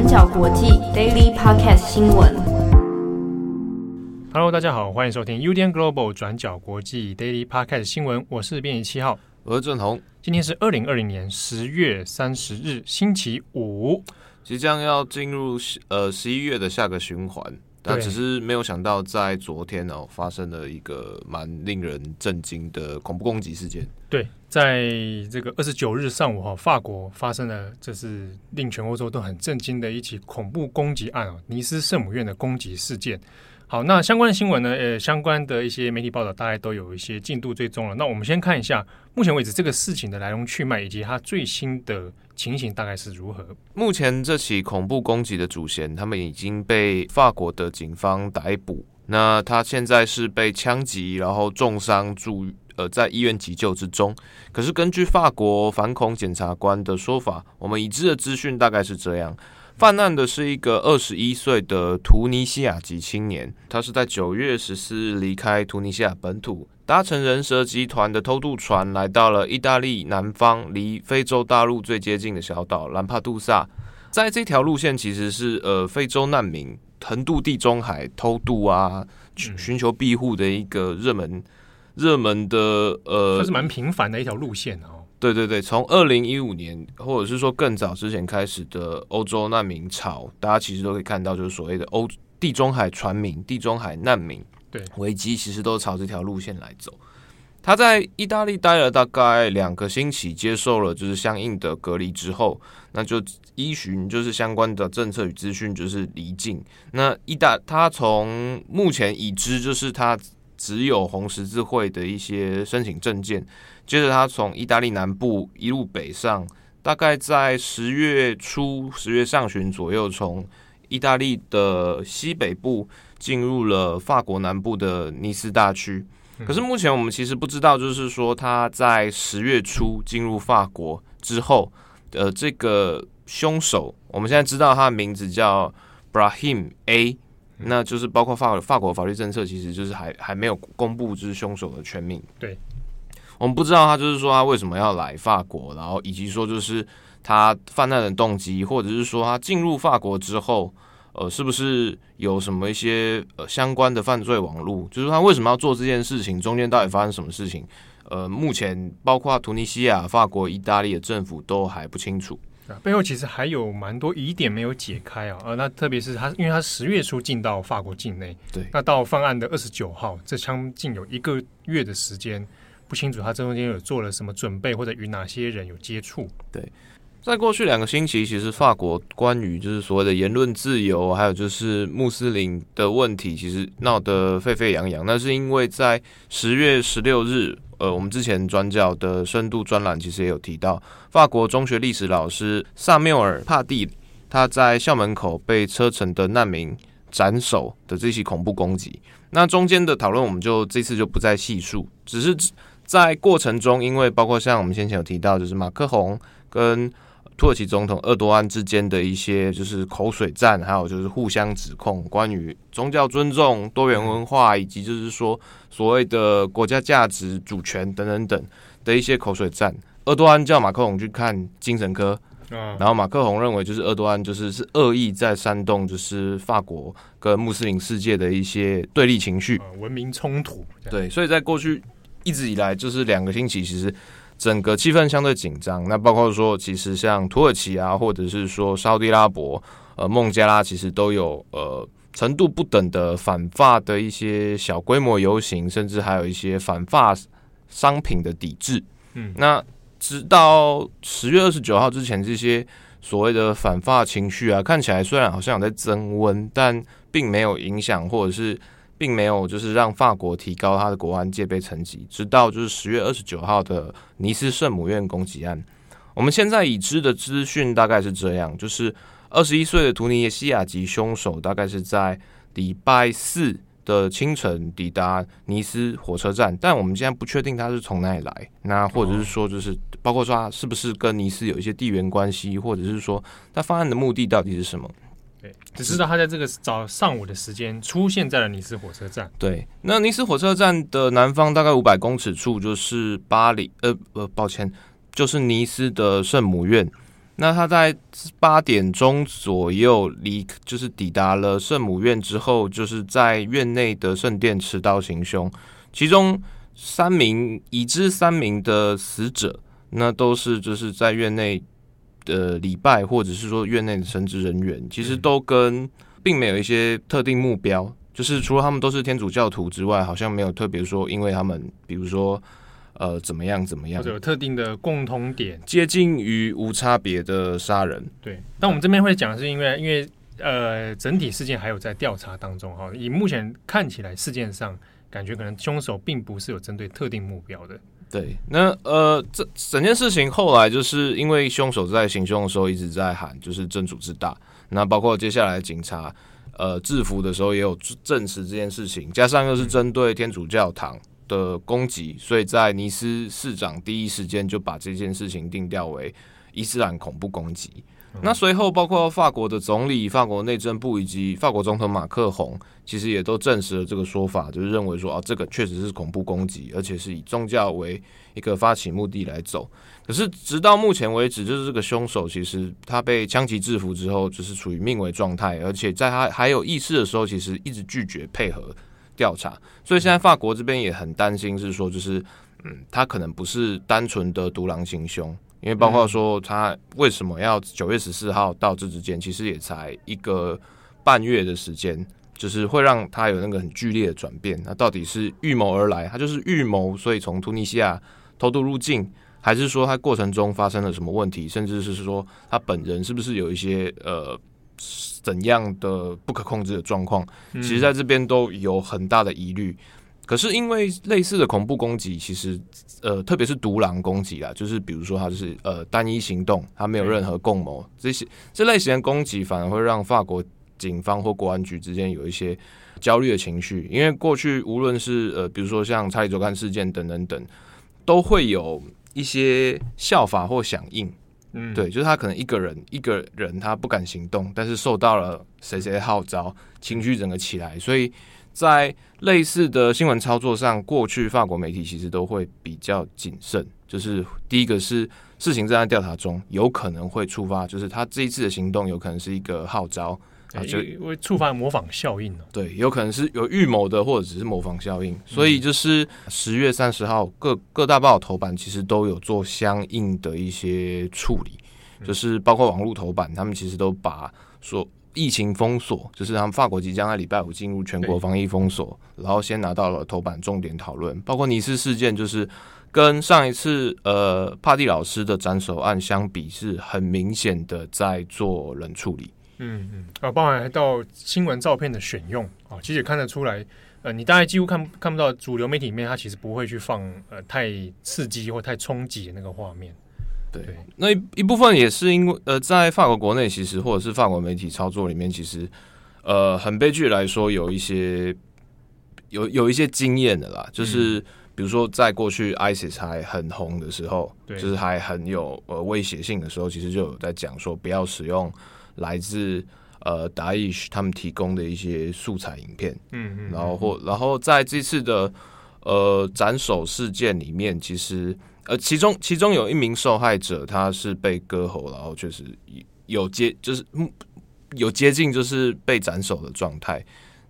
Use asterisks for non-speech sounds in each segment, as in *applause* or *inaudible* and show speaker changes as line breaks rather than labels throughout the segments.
转角国际 Daily Podcast 新闻。
Hello，大家好，欢迎收听 UDN Global 转角国际 Daily Podcast 新闻。我是编辑七号，
我是郑红。
今天是二零二零年十月三十日，星期五，
即将要进入呃十一月的下个循环。但只是没有想到，在昨天哦，发生了一个蛮令人震惊的恐怖攻击事件。
对，在这个二十九日上午哈，法国发生了这是令全欧洲都很震惊的一起恐怖攻击案哦，尼斯圣母院的攻击事件。好，那相关的新闻呢？呃，相关的一些媒体报道，大概都有一些进度追踪了。那我们先看一下，目前为止这个事情的来龙去脉以及它最新的情形大概是如何。
目前这起恐怖攻击的主嫌，他们已经被法国的警方逮捕。那他现在是被枪击，然后重伤住，呃，在医院急救之中。可是根据法国反恐检察官的说法，我们已知的资讯大概是这样。犯案的是一个二十一岁的突尼西亚籍青年，他是在九月十四日离开突尼西亚本土，搭乘人蛇集团的偷渡船，来到了意大利南方离非洲大陆最接近的小岛兰帕杜萨。在这条路线，其实是呃非洲难民横渡地中海偷渡啊，寻求庇护的一个热门热门的呃，
算是蛮频繁的一条路线哦。
对对对，从二零一五年或者是说更早之前开始的欧洲难民潮，大家其实都可以看到，就是所谓的欧地中海船民、地中海难民对危机，其实都朝这条路线来走。他在意大利待了大概两个星期，接受了就是相应的隔离之后，那就依循就是相关的政策与资讯，就是离境。那意大他从目前已知就是他只有红十字会的一些申请证件。接着，他从意大利南部一路北上，大概在十月初、十月上旬左右，从意大利的西北部进入了法国南部的尼斯大区。可是目前我们其实不知道，就是说他在十月初进入法国之后，呃，这个凶手，我们现在知道他的名字叫 Brahim A，那就是包括法法国法律政策，其实就是还还没有公布就是凶手的全名。
对。
我们不知道他就是说他为什么要来法国，然后以及说就是他犯案的动机，或者是说他进入法国之后，呃，是不是有什么一些呃相关的犯罪网络？就是他为什么要做这件事情，中间到底发生什么事情？呃，目前包括突尼西亚、法国、意大利的政府都还不清楚。
啊，背后其实还有蛮多疑点没有解开啊。呃，那特别是他，因为他十月初进到法国境内，
对，
那到犯案的二十九号，这将近有一个月的时间。不清楚他这中间有做了什么准备，或者与哪些人有接触。
对，在过去两个星期，其实法国关于就是所谓的言论自由，还有就是穆斯林的问题，其实闹得沸沸扬扬。那是因为在十月十六日，呃，我们之前转角的深度专栏其实也有提到，法国中学历史老师萨缪尔帕蒂他在校门口被车臣的难民斩首的这起恐怖攻击。那中间的讨论，我们就这次就不再细述，只是。在过程中，因为包括像我们先前有提到，就是马克宏跟土耳其总统厄多安之间的一些就是口水战，还有就是互相指控关于宗教尊重、多元文化，以及就是说所谓的国家价值、主权等等等的一些口水战。厄多安叫马克宏去看精神科，然后马克宏认为就是厄多安就是是恶意在煽动，就是法国跟穆斯林世界的一些对立情绪、
文明冲突。
对，所以在过去。一直以来就是两个星期，其实整个气氛相对紧张。那包括说，其实像土耳其啊，或者是说沙特阿拉伯、呃孟加拉，其实都有呃程度不等的反法的一些小规模游行，甚至还有一些反法商品的抵制。嗯，那直到十月二十九号之前，这些所谓的反法情绪啊，看起来虽然好像有在增温，但并没有影响，或者是。并没有就是让法国提高他的国安戒备层级，直到就是十月二十九号的尼斯圣母院攻击案。我们现在已知的资讯大概是这样：就是二十一岁的突尼西亚籍凶手大概是在礼拜四的清晨抵达尼斯火车站，但我们现在不确定他是从哪里来，那或者是说就是包括说他是不是跟尼斯有一些地缘关系，或者是说他犯案的目的到底是什么？
对，只知道他在这个早上午的时间出现在了尼斯火车站。
对，那尼斯火车站的南方大概五百公尺处就是巴黎，呃呃，抱歉，就是尼斯的圣母院。那他在八点钟左右离，就是抵达了圣母院之后，就是在院内的圣殿持刀行凶，其中三名已知三名的死者，那都是就是在院内的礼拜，或者是说院内的神职人员，其实都跟并没有一些特定目标，就是除了他们都是天主教徒之外，好像没有特别说，因为他们比如说。呃，怎么样？怎么样？
或者有特定的共通点，
接近于无差别的杀人。
对，但我们这边会讲，是因为因为呃，整体事件还有在调查当中哈。以目前看起来，事件上感觉可能凶手并不是有针对特定目标的。
对，那呃，这整件事情后来就是因为凶手在行凶的时候一直在喊，就是真主之大。那包括接下来警察呃制服的时候也有证实这件事情，加上又是针对天主教堂。的攻击，所以在尼斯市长第一时间就把这件事情定调为伊斯兰恐怖攻击。那随后，包括法国的总理、法国内政部以及法国总统马克宏，其实也都证实了这个说法，就是认为说啊，这个确实是恐怖攻击，而且是以宗教为一个发起目的来走。可是直到目前为止，就是这个凶手其实他被枪击制服之后，就是处于命危状态，而且在他还有意识的时候，其实一直拒绝配合。调查，所以现在法国这边也很担心，是说就是，嗯，他可能不是单纯的独狼行凶，因为包括说他为什么要九月十四号到这之间，其实也才一个半月的时间，就是会让他有那个很剧烈的转变。那到底是预谋而来，他就是预谋，所以从突尼西亚偷渡入境，还是说他过程中发生了什么问题，甚至是说他本人是不是有一些呃。怎样的不可控制的状况，其实在这边都有很大的疑虑。可是因为类似的恐怖攻击，其实呃，特别是独狼攻击啦，就是比如说他就是呃单一行动，他没有任何共谋，这些这类型的攻击反而会让法国警方或国安局之间有一些焦虑的情绪。因为过去无论是呃，比如说像查理周刊事件等等等，都会有一些效法或响应。嗯，对，就是他可能一个人一个人他不敢行动，但是受到了谁谁的号召，情绪整个起来，所以在类似的新闻操作上，过去法国媒体其实都会比较谨慎。就是第一个是事情正在调查中，有可能会触发，就是他这一次的行动有可能是一个号召。
啊，就会触发模仿效应。
对，有可能是有预谋的，或者只是模仿效应。所以就是十月三十号各各大报头版其实都有做相应的一些处理，就是包括网络头版，他们其实都把说疫情封锁，就是他们法国即将在礼拜五进入全国防疫封锁，然后先拿到了头版重点讨论。包括尼斯事件，就是跟上一次呃帕蒂老师的斩首案相比，是很明显的在做冷处理。
嗯嗯，啊，包含到新闻照片的选用啊，其实也看得出来，呃，你大概几乎看看不到主流媒体里面，它其实不会去放呃太刺激或太冲击的那个画面。
对，那一一部分也是因为呃，在法国国内，其实或者是法国媒体操作里面，其实呃，很悲剧来说，有一些有有一些经验的啦，就是、嗯、比如说在过去 ISIS 还很红的时候，对。就是还很有呃威胁性的时候，其实就有在讲说不要使用。来自呃，Daesh 他们提供的一些素材影片，嗯嗯，然后或然后在这次的呃斩首事件里面，其实呃其中其中有一名受害者，他是被割喉，然后确实有接就是有接近就是被斩首的状态，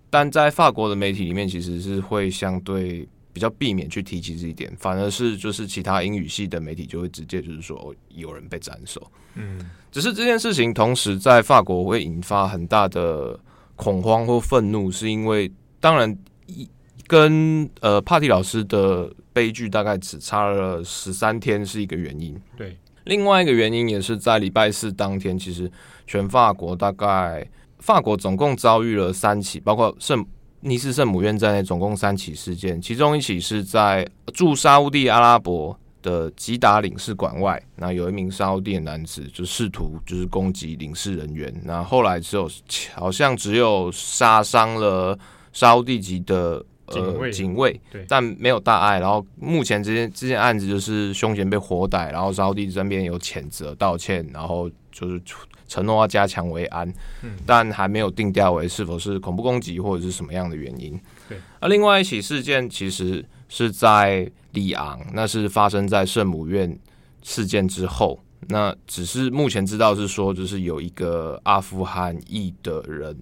但在法国的媒体里面，其实是会相对比较避免去提及这一点，反而是就是其他英语系的媒体就会直接就是说有人被斩首，嗯。只是这件事情同时在法国会引发很大的恐慌或愤怒，是因为当然一跟呃帕蒂老师的悲剧大概只差了十三天是一个原因。
对，
另外一个原因也是在礼拜四当天，其实全法国大概法国总共遭遇了三起，包括圣尼斯圣母院在内总共三起事件，其中一起是在驻沙乌地阿拉伯。的吉达领事馆外，那有一名沙乌地男子就试图就是攻击领事人员，那后来只有好像只有杀伤了沙乌地籍的呃警卫，但没有大碍。然后目前这件这件案子就是凶嫌被活逮，然后沙乌地这边有谴责道歉，然后就是承诺要加强维安，嗯，但还没有定调为是否是恐怖攻击或者是什么样的原因。
对，
而另外一起事件其实是在。里昂，那是发生在圣母院事件之后，那只是目前知道是说，就是有一个阿富汗裔的人，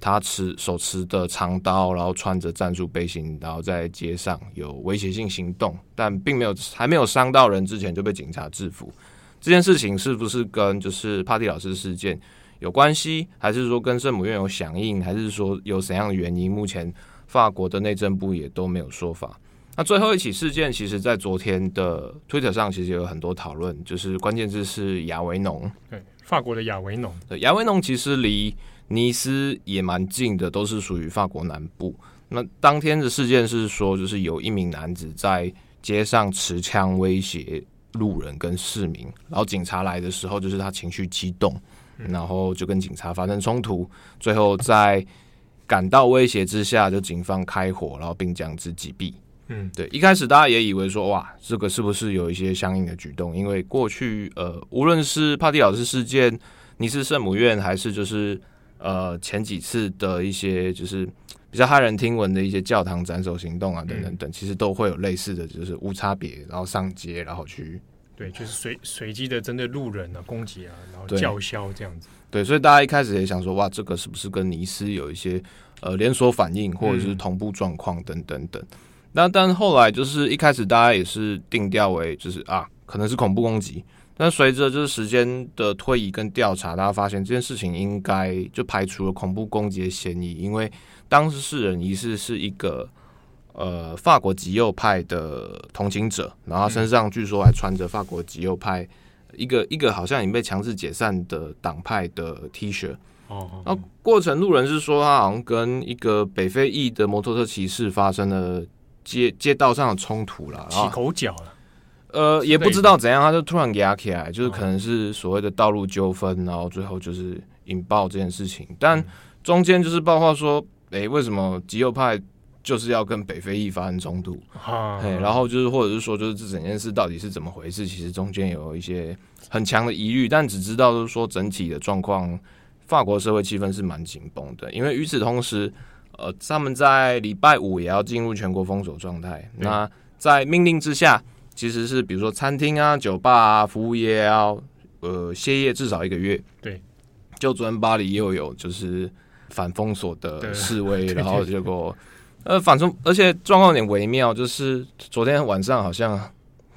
他持手持的长刀，然后穿着战术背心，然后在街上有威胁性行动，但并没有还没有伤到人之前就被警察制服。这件事情是不是跟就是帕蒂老师事件有关系，还是说跟圣母院有响应，还是说有怎样的原因？目前法国的内政部也都没有说法。那最后一起事件，其实，在昨天的 Twitter 上，其实有很多讨论，就是关键字是亚维农。
对，法国的亚维农。
对，亚维农其实离尼斯也蛮近的，都是属于法国南部。那当天的事件是说，就是有一名男子在街上持枪威胁路人跟市民，然后警察来的时候，就是他情绪激动，然后就跟警察发生冲突，最后在感到威胁之下，就警方开火，然后并将之击毙。嗯，对，一开始大家也以为说，哇，这个是不是有一些相应的举动？因为过去，呃，无论是帕蒂老师事件、尼斯圣母院，还是就是呃前几次的一些就是比较骇人听闻的一些教堂斩首行动啊，等等等，其实都会有类似的就是无差别，然后上街，然后去，
对，就是随随机的针对路人啊攻击啊，然后叫嚣这样子
对。对，所以大家一开始也想说，哇，这个是不是跟尼斯有一些呃连锁反应，或者是同步状况等等等。那但后来就是一开始大家也是定调为就是啊，可能是恐怖攻击。但随着就是时间的推移跟调查，大家发现这件事情应该就排除了恐怖攻击的嫌疑，因为当时事人疑似是一个呃法国极右派的同情者，然后他身上据说还穿着法国极右派一个一个好像已经被强制解散的党派的 T 恤。哦，那过程路人是说他好像跟一个北非裔的摩托车骑士发生了。街街道上的冲突了，
起口角了，
呃，也不知道怎样，他就突然压起来，就是可能是所谓的道路纠纷，然后最后就是引爆这件事情。但中间就是爆话说，哎、欸，为什么极右派就是要跟北非裔发生冲突？啊，然后就是或者是说，就是这整件事到底是怎么回事？其实中间有一些很强的疑虑，但只知道就是说整体的状况，法国社会气氛是蛮紧绷的，因为与此同时。呃，他们在礼拜五也要进入全国封锁状态。那在命令之下，其实是比如说餐厅啊、酒吧啊、服务业啊呃歇业至少一个月。
对，
就昨天巴黎又有就是反封锁的示威，然后结果呃，反正而且状况有点微妙，就是昨天晚上好像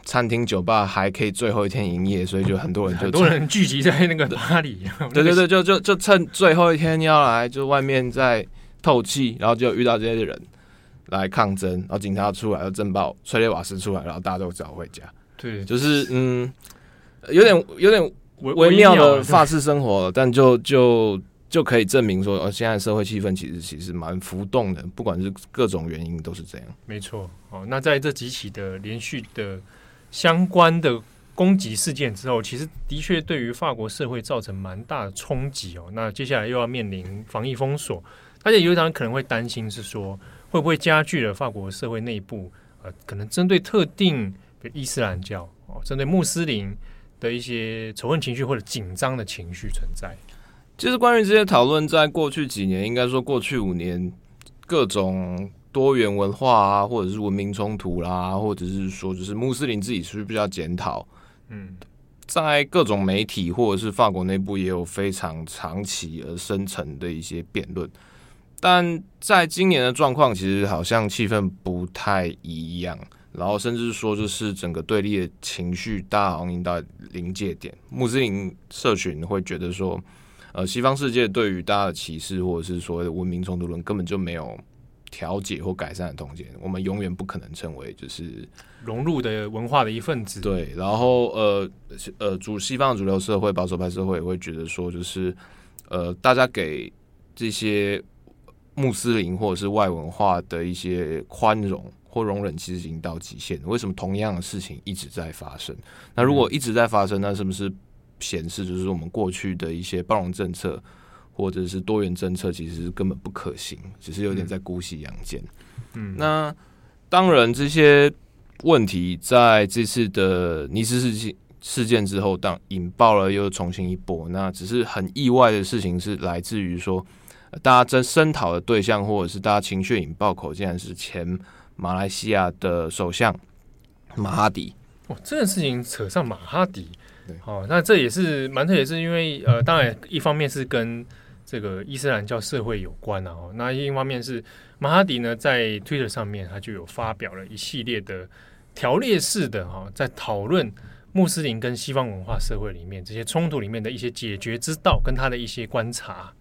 餐厅、酒吧还可以最后一天营业，所以就很多人就 *laughs*
很多人聚集在那个巴黎。*laughs*
对对对，就就就趁最后一天要来，就外面在。透气，然后就遇到这些人来抗争，然后警察出来，要震爆催泪瓦斯出来，然后大家都只好回家。
对，
就是嗯，有点有点微妙的法式生活，但就就就可以证明说，呃，现在社会气氛其实其实蛮浮动的，不管是各种原因都是这样。
没错，哦，那在这几起的连续的相关的攻击事件之后，其实的确对于法国社会造成蛮大的冲击哦。那接下来又要面临防疫封锁。而且有一种人可能会担心，是说会不会加剧了法国社会内部呃，可能针对特定的伊斯兰教哦，针对穆斯林的一些仇恨情绪或者紧张的情绪存在。
其实关于这些讨论，在过去几年，应该说过去五年，各种多元文化啊，或者是文明冲突啦，或者是说就是穆斯林自己是不是比较检讨？嗯，在各种媒体或者是法国内部，也有非常长期而深层的一些辩论。但在今年的状况，其实好像气氛不太一样，然后甚至说就是整个对立的情绪，大好像已经到临界点。穆斯林社群会觉得说，呃，西方世界对于大家的歧视，或者是所谓的文明冲突论，根本就没有调解或改善的空间。我们永远不可能成为就是
融入的文化的一份子。
对，然后呃呃，主西方的主流社会、保守派社会也会觉得说，就是呃，大家给这些。穆斯林或者是外文化的一些宽容或容忍，其实已经到极限了。为什么同样的事情一直在发生？那如果一直在发生，那是不是显示就是我们过去的一些包容政策或者是多元政策，其实根本不可行，只是有点在姑息养奸？嗯，那当然这些问题在这次的尼斯事件事件之后，当引爆了又重新一波。那只是很意外的事情是来自于说。大家争声讨的对象，或者是大家情绪引爆口，竟然是前马来西亚的首相马哈迪。
哦，这件事情扯上马哈迪，好、哦，那这也是蛮特别，是因为呃，当然一方面是跟这个伊斯兰教社会有关啊。哦，那另一方面是马哈迪呢，在 Twitter 上面他就有发表了一系列的条列式的哈、哦，在讨论穆斯林跟西方文化社会里面这些冲突里面的一些解决之道，跟他的一些观察。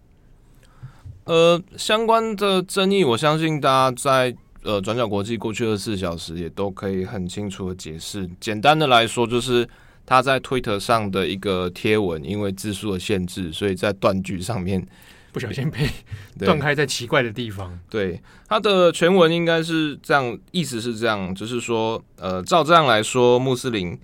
呃，相关的争议，我相信大家在呃转角国际过去二十四小时也都可以很清楚的解释。简单的来说，就是他在推特上的一个贴文，因为字数的限制，所以在断句上面 *laughs*
不小心被 *laughs* 断开在奇怪的地方。
对，他的全文应该是这样，意思是这样，就是说，呃，照这样来说，穆斯林。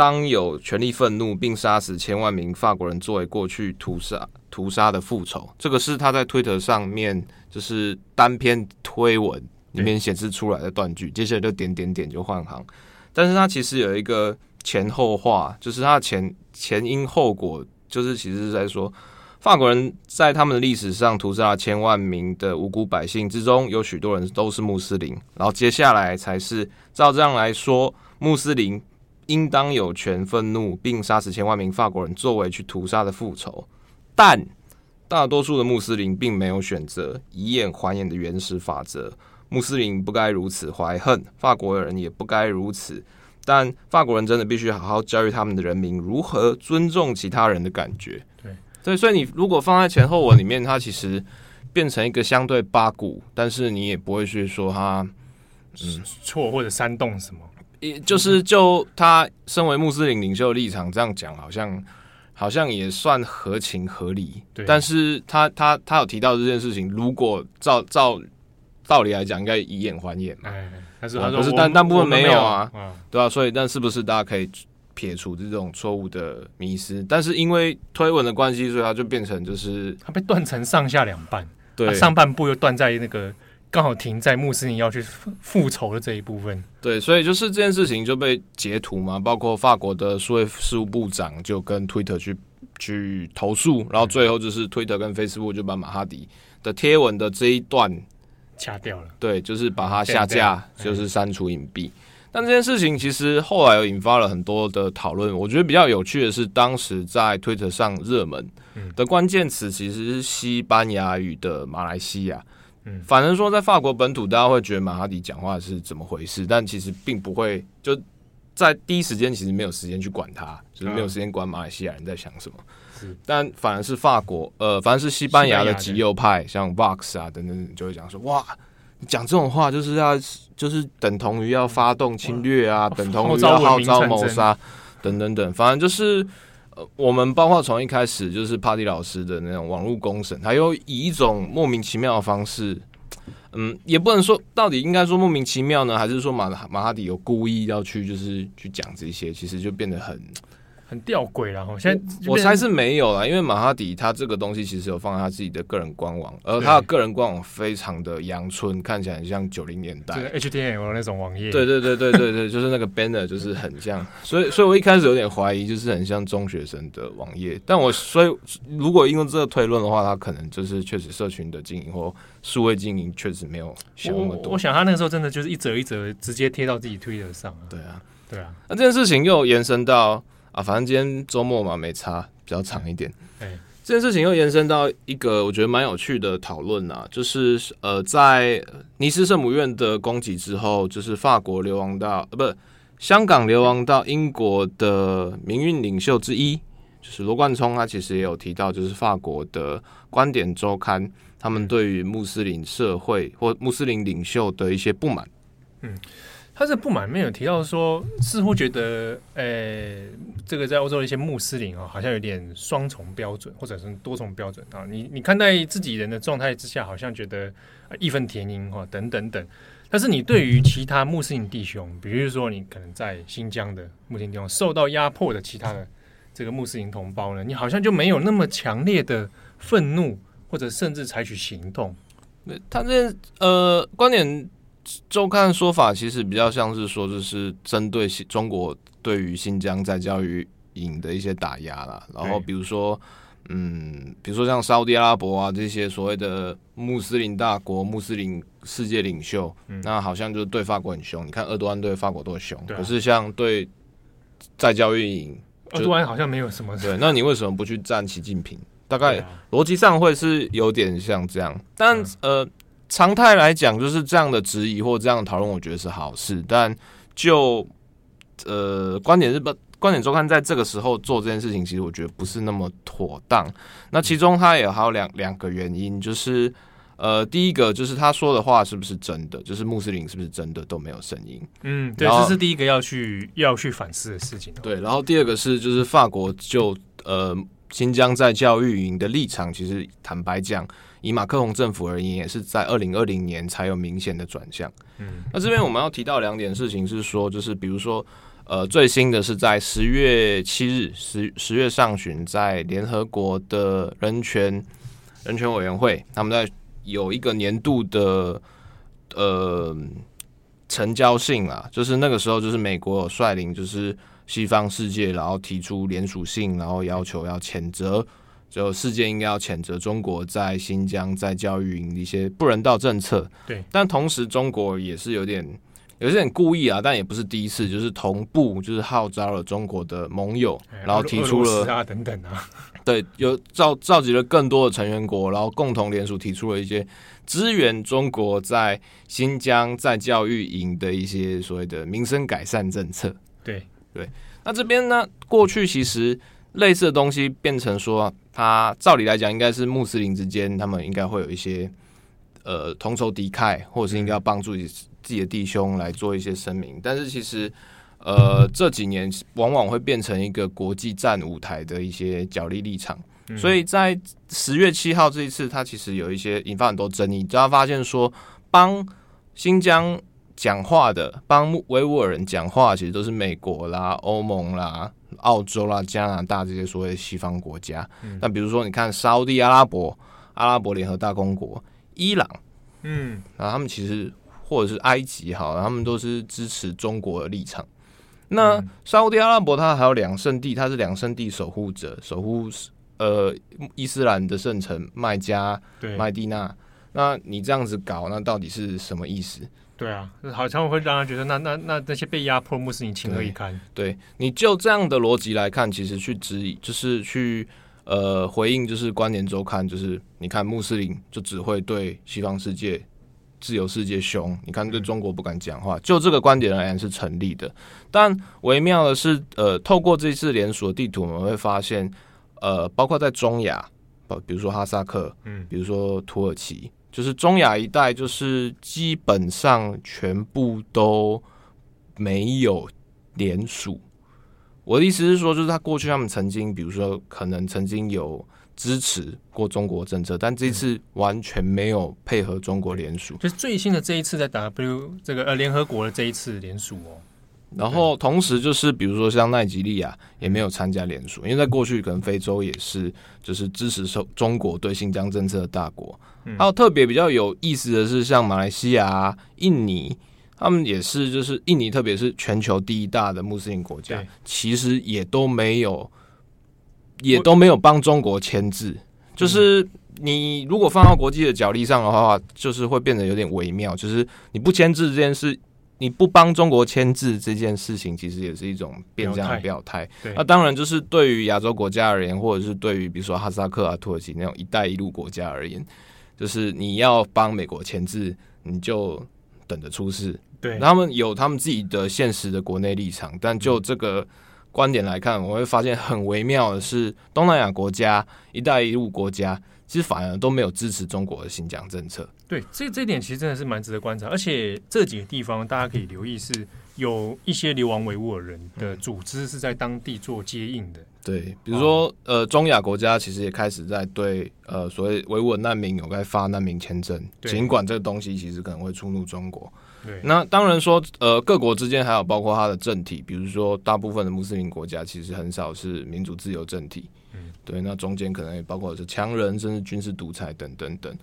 当有权力愤怒，并杀死千万名法国人作为过去屠杀屠杀的复仇，这个是他在推特上面就是单篇推文里面显示出来的断句，接下来就点点点就换行。但是他其实有一个前后话，就是他的前前因后果，就是其实是在说法国人在他们的历史上屠杀了千万名的无辜百姓之中，有许多人都是穆斯林，然后接下来才是照这样来说，穆斯林。应当有权愤怒，并杀死千万名法国人作为去屠杀的复仇，但大多数的穆斯林并没有选择以眼还眼的原始法则。穆斯林不该如此怀恨，法国人也不该如此。但法国人真的必须好好教育他们的人民如何尊重其他人的感觉。
对，
所以，所以你如果放在前后文里面，它其实变成一个相对八股，但是你也不会去说它
嗯错或者煽动什么。
也就是就他身为穆斯林领袖的立场这样讲，好像好像也算合情合理。对，但是他他他有提到这件事情，如果照照道理来讲，应该以眼还眼嘛。
哎，
但是可是但大部分没有啊，对啊，所以但是不是大家可以撇除这种错误的迷失？但是因为推文的关系，所以他就变成就是
他被断成上下两半，
对，
上半部又断在那个。刚好停在穆斯林要去复仇的这一部分，
对，所以就是这件事情就被截图嘛，包括法国的数位事务部长就跟推特去去投诉，然后最后就是推特跟 Facebook 就把马哈迪的贴文的这一段
掐掉了，
对，就是把它下架，就是删除隐蔽。但这件事情其实后来又引发了很多的讨论，我觉得比较有趣的是，当时在推特上热门的关键词其实是西班牙语的马来西亚。嗯，反正说在法国本土，大家会觉得马哈迪讲话是怎么回事，但其实并不会就在第一时间，其实没有时间去管他，就是没有时间管马来西亚人在想什么。是，但反而是法国，呃，反而是西班牙的极右派，像 Vox 啊等等，就会讲说，哇，你讲这种话就是要就是等同于要发动侵略啊，等同于要号召谋杀等等等，反正就是。我们包括从一开始就是帕蒂老师的那种网络公审，他又以一种莫名其妙的方式，嗯，也不能说到底应该说莫名其妙呢，还是说马马哈迪有故意要去就是去讲这些，其实就变得很。
很吊诡了哈，现在
我猜是没有了，因为马哈迪他这个东西其实有放在他自己的个人官网，而他的个人官网非常的阳春，看起来很像九零年代
HTML 那种网页。
对对对对对对，*laughs* 就是那个 banner 就是很像，所以所以我一开始有点怀疑，就是很像中学生的网页。但我所以如果用这个推论的话，他可能就是确实社群的经营或数位经营确实没有想那么多。
我想他那个时候真的就是一则一则直接贴到自己推特上。
对啊，
对啊。
那这件事情又延伸到。啊，反正今天周末嘛，没差，比较长一点。
哎，
这件事情又延伸到一个我觉得蛮有趣的讨论啊，就是呃，在尼斯圣母院的攻击之后，就是法国流亡到呃，不香港流亡到英国的民运领袖之一，就是罗冠聪，他其实也有提到，就是法国的观点周刊，他们对于穆斯林社会或穆斯林领袖的一些不满，
嗯。他这不满没有提到说，似乎觉得，呃、这个在欧洲的一些穆斯林啊，好像有点双重标准，或者是多重标准啊。你你看待自己人的状态之下，好像觉得义愤填膺哈，等等等。但是你对于其他穆斯林弟兄，比如说你可能在新疆的穆斯林地方受到压迫的其他的这个穆斯林同胞呢，你好像就没有那么强烈的愤怒，或者甚至采取行动。
他这呃观点。周刊的说法其实比较像是说，就是针对中国对于新疆在教育营的一些打压啦。然后比如说，嗯，比如说像沙乌地阿拉伯啊这些所谓的穆斯林大国、穆斯林世界领袖，那好像就是对法国很凶。你看，厄多安对法国多凶，可是像对在教育营
鄂多安好像没有什么。
对，那你为什么不去站习近平？大概逻辑上会是有点像这样，但呃，常态来讲，就是这样的质疑或这样的讨论，我觉得是好事。但就呃，观点日报、观点周刊在这个时候做这件事情，其实我觉得不是那么妥当。那其中它也还有两两个原因，就是。呃，第一个就是他说的话是不是真的？就是穆斯林是不是真的都没有声音？
嗯，对，这是第一个要去要去反思的事情。
对，然后第二个是就是法国就呃新疆在教育营的立场，其实坦白讲，以马克龙政府而言，也是在二零二零年才有明显的转向。嗯，那这边我们要提到两点事情是说，就是比如说呃最新的是在十月七日十十月上旬，在联合国的人权人权委员会，他们在有一个年度的呃成交信啊，就是那个时候，就是美国有率领就是西方世界，然后提出联署信，然后要求要谴责，就世界应该要谴责中国在新疆在教育营的一些不人道政策。
对，
但同时中国也是有点有点故意啊，但也不是第一次，就是同步就是号召了中国的盟友，然后提出了
啊等等啊。*laughs*
对，有召召集了更多的成员国，然后共同联署提出了一些支援中国在新疆在教育营的一些所谓的民生改善政策。
对
对，那这边呢，过去其实类似的东西变成说，他照理来讲应该是穆斯林之间，他们应该会有一些呃同仇敌忾，或者是应该要帮助自己的弟兄来做一些声明，但是其实。呃，这几年往往会变成一个国际战舞台的一些角力立场，嗯、所以在十月七号这一次，他其实有一些引发很多争议。只要发现说，帮新疆讲话的、帮维吾尔人讲话，其实都是美国啦、欧盟啦、澳洲啦、加拿大这些所谓的西方国家。那、嗯、比如说，你看沙乌地阿拉伯、阿拉伯联合大公国、伊朗，嗯，啊，他们其实或者是埃及，哈，他们都是支持中国的立场。那沙乌地阿拉伯，它还有两圣地，它是两圣地守护者，守护呃伊斯兰的圣城麦加、麦地那。那你这样子搞，那到底是什么意思？
对啊，好像会让他觉得那那那那些被压迫穆斯林情何以堪？
对，你就这样的逻辑来看，其实去质疑，就是去呃回应，就是观点周刊，就是你看穆斯林就只会对西方世界。自由世界凶，你看对中国不敢讲话，就这个观点而言是成立的。但微妙的是，呃，透过这次连锁地图，我们会发现，呃，包括在中亚，比如说哈萨克，嗯，比如说土耳其，就是中亚一带，就是基本上全部都没有联署。我的意思是说，就是他过去他们曾经，比如说可能曾经有。支持过中国政策，但这次完全没有配合中国联署。
就是最新的这一次在 W 这个呃联合国的这一次联署哦。
然后同时就是比如说像奈及利亚也没有参加联署，因为在过去可能非洲也是就是支持受中国对新疆政策的大国。还有特别比较有意思的是，像马来西亚、印尼，他们也是就是印尼，特别是全球第一大的穆斯林国家，其实也都没有。也都没有帮中国签字，就是你如果放到国际的角力上的话，就是会变得有点微妙。就是你不签字这件事，你不帮中国签字这件事情，其实也是一种变相的表态。那当然，就是对于亚洲国家而言，或者是对于比如说哈萨克啊、土耳其那种“一带一路”国家而言，就是你要帮美国签字，你就等着出事。
对，
他们有他们自己的现实的国内立场，但就这个。观点来看，我会发现很微妙的是，东南亚国家、一带一路国家，其实反而都没有支持中国的新疆政策。
对，这这点其实真的是蛮值得观察。而且这几个地方大家可以留意，是有一些流亡维吾尔人的组织是在当地做接应的。
对，比如说呃，中亚国家其实也开始在对呃所谓维吾尔难民有在发难民签证，尽管这个东西其实可能会触怒中国。
对，
那当然说，呃，各国之间还有包括它的政体，比如说大部分的穆斯林国家其实很少是民主自由政体，嗯，对，那中间可能也包括是强人，甚至军事独裁等等等。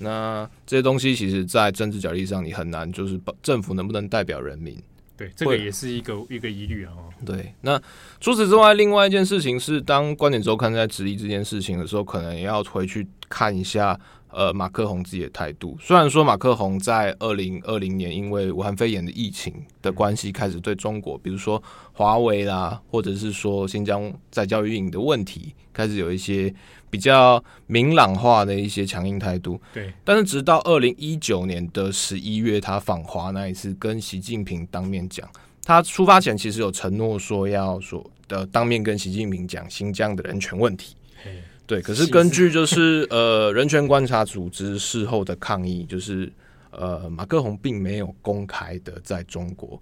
那这些东西其实，在政治角力上，你很难就是政府能不能代表人民？
对，这个也是一个一个疑虑啊。
对，那除此之外，另外一件事情是，当观点周刊在质疑这件事情的时候，可能也要回去看一下。呃马克宏自己的态度。虽然说马克宏在二零二零年因为武汉肺炎的疫情的关系，开始对中国，比如说华为啦，或者是说新疆在教育运营的问题，开始有一些比较明朗化的一些强硬态度。
对，
但是直到二零一九年的十一月，他访华那一次，跟习近平当面讲。他出发前其实有承诺说要说的当面跟习近平讲新疆的人权问题，对。可是根据就是呃 *laughs* 人权观察组织事后的抗议，就是呃马克宏并没有公开的在中国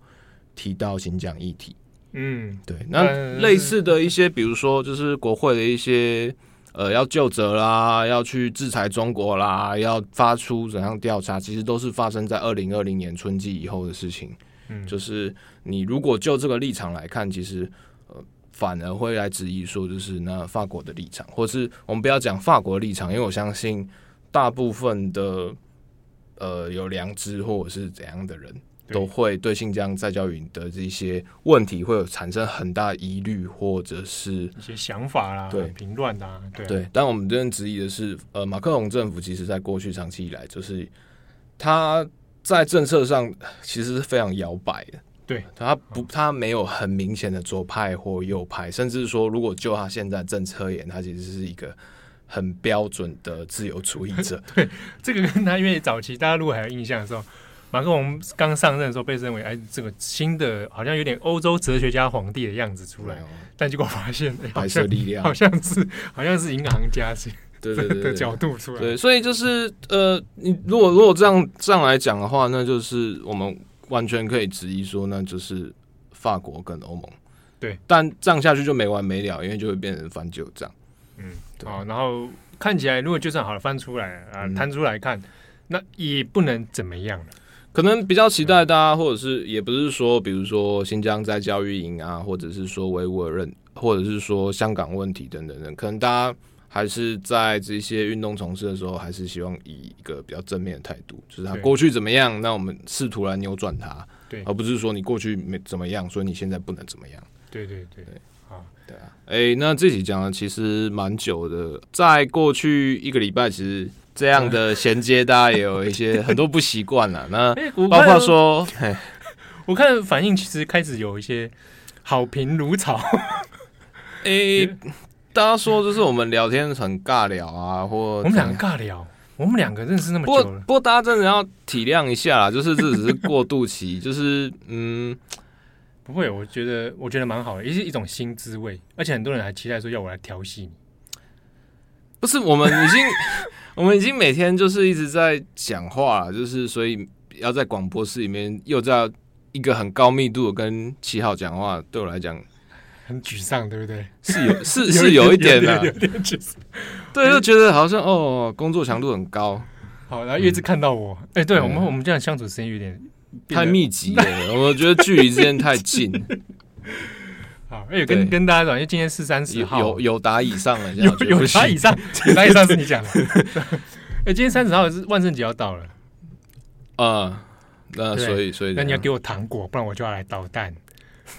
提到新疆议题。
嗯，
对。那类似的一些，比如说就是国会的一些呃要就责啦，要去制裁中国啦，要发出怎样调查，其实都是发生在二零二零年春季以后的事情。嗯，就是你如果就这个立场来看，其实呃反而会来质疑说，就是那法国的立场，或是我们不要讲法国的立场，因为我相信大部分的呃有良知或者是怎样的人都会对新疆再教育的这些问题会有产生很大疑虑，或者是
一些想法啦，对评论啊，对啊
对。但我们真正质疑的是，呃，马克龙政府其实在过去长期以来，就是他。在政策上其实是非常摇摆的，
对，
他不，他没有很明显的左派或右派，甚至说，如果就他现在政策而言，他其实是一个很标准的自由主义者。*laughs*
对，这个跟他因为早期大家如果还有印象的时候，马克龙刚上任的时候被认为哎，这个新的好像有点欧洲哲学家皇帝的样子出来，但结果发现，哎，
白色力量
好像是好像是银行家是。
对对对，
的角度出来，
对，所以就是呃，你如果如果这样这样来讲的话，那就是我们完全可以质疑说，那就是法国跟欧盟，
对，
但这样下去就没完没了，因为就会变成翻旧账。
嗯，好，然后看起来如果就算好了翻出来啊，摊出来看，那也不能怎么样了。
可能比较期待大家，或者是也不是说，比如说新疆在教育营啊，或者是说维吾尔人，或者是说香港问题等等等，可能大家。还是在这些运动从事的时候，还是希望以一个比较正面的态度，就是他过去怎么样，那我们试图来扭转它，
对，
而不是说你过去没怎么样，所以你现在不能怎么样。
对对对。对，
好，对啊，哎、欸，那这集讲的其实蛮久的，在过去一个礼拜，其实这样的衔接，大家也有一些很多不习惯了。*laughs* 那包括说，*laughs* 嘿，
我看反应其实开始有一些好评如潮，
哎、*laughs* 欸。大家说就是我们聊天很尬聊啊，或
我们两个尬聊，我们两个认识那么久了。
不过，不过大家真的要体谅一下啦，就是这只是过渡期，就是嗯，
不会，我觉得我觉得蛮好的，也是一种新滋味，而且很多人还期待说要我来调戏你。
不是，我们已经 *laughs* 我们已经每天就是一直在讲话了，就是所以要在广播室里面又在一个很高密度的跟七号讲话，对我来讲。
很沮丧，对不对？
是有，*laughs* 是是有一点的，
有点沮丧。
对，就觉得好像哦，工作强度很高。
好，然后一直看到我，哎，对我们我们这样相处时间有点
太密集了，我觉得距离之间太近。*laughs*
好，哎，跟跟大家讲，因为今天是三十号，
有有达以上了，
有有达以上，有达以上是你讲的。*laughs* 哎，今天三十号是万圣节要到了，
啊，那所以所以，
那你要给我糖果，不然我就要来捣蛋。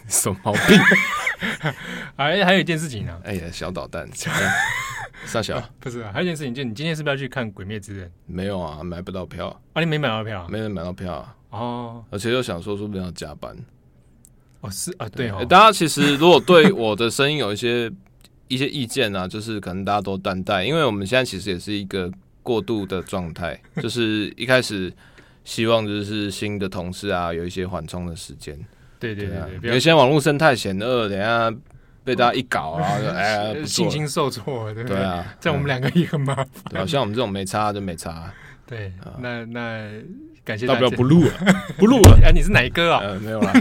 什么毛病？
还 *laughs* 还有一件事情呢。
哎呀，小捣蛋，傻 *laughs* 小
不是，啊还有一件事情，就你今天是不是要去看《鬼灭之刃》？
没有啊，买不到票
啊！你没买到票？
没人买到票啊！
哦，
而且又想说，说不定要加班。
哦，是啊，对哦。
大家其实如果对我的声音有一些 *laughs* 一些意见啊，就是可能大家都担待，因为我们现在其实也是一个过渡的状态，就是一开始希望就是新的同事啊有一些缓冲的时间。
对对对，
原先网络生态险恶，等下被大家一搞啊，*laughs* 哎，
信心受挫，对
对啊，*laughs*
这样我们两个也很麻烦。
对，像我们这种没差就没差。
对，那那感谢
大家，要不要 *laughs* 不录了，不录了。
哎，你是哪一个啊？
呃，没有啦。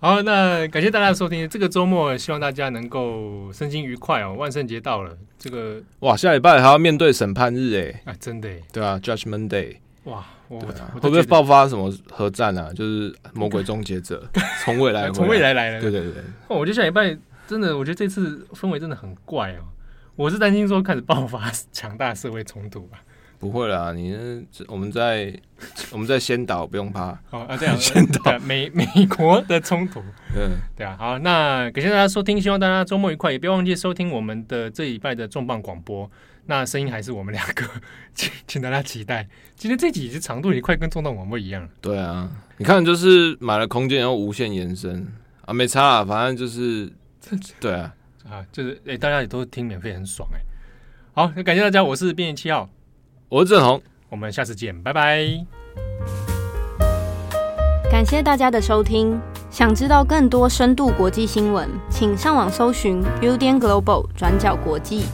好，那感谢大家的收听。这个周末希望大家能够身心愉快哦。万圣节到了，这个
哇，下礼拜还要面对审判日哎，
啊，真的，对
啊 Judgment Day。
哇，
会不会爆发什么核战啊？就是魔鬼终结者 *laughs* 从未来，
从未来来了。
对对对，
哦，我觉得下礼拜真的，我觉得这次氛围真的很怪哦。我是担心说开始爆发 *laughs* 强大社会冲突吧？
不会啦，你我们在我们在先导，不用怕。
哦啊，这样 *laughs* 先导美美国的冲突。嗯，对啊。好，那感谢大家收听，希望大家周末愉快，也别忘记收听我们的这礼拜的重磅广播。那声音还是我们两个，*laughs* 请请大家期待。今天这集是长度也快跟重磅广播一样了。
对啊，你看就是买了空间，然后无限延伸啊，没差啦，反正就是，对啊，
啊，就是哎、欸，大家也都听免费，很爽哎、欸。好，那感谢大家，我是编辑七号，
我是郑宏，
我们下次见，拜拜。
感谢大家的收听，想知道更多深度国际新闻，请上网搜寻 Udan Global 转角国际。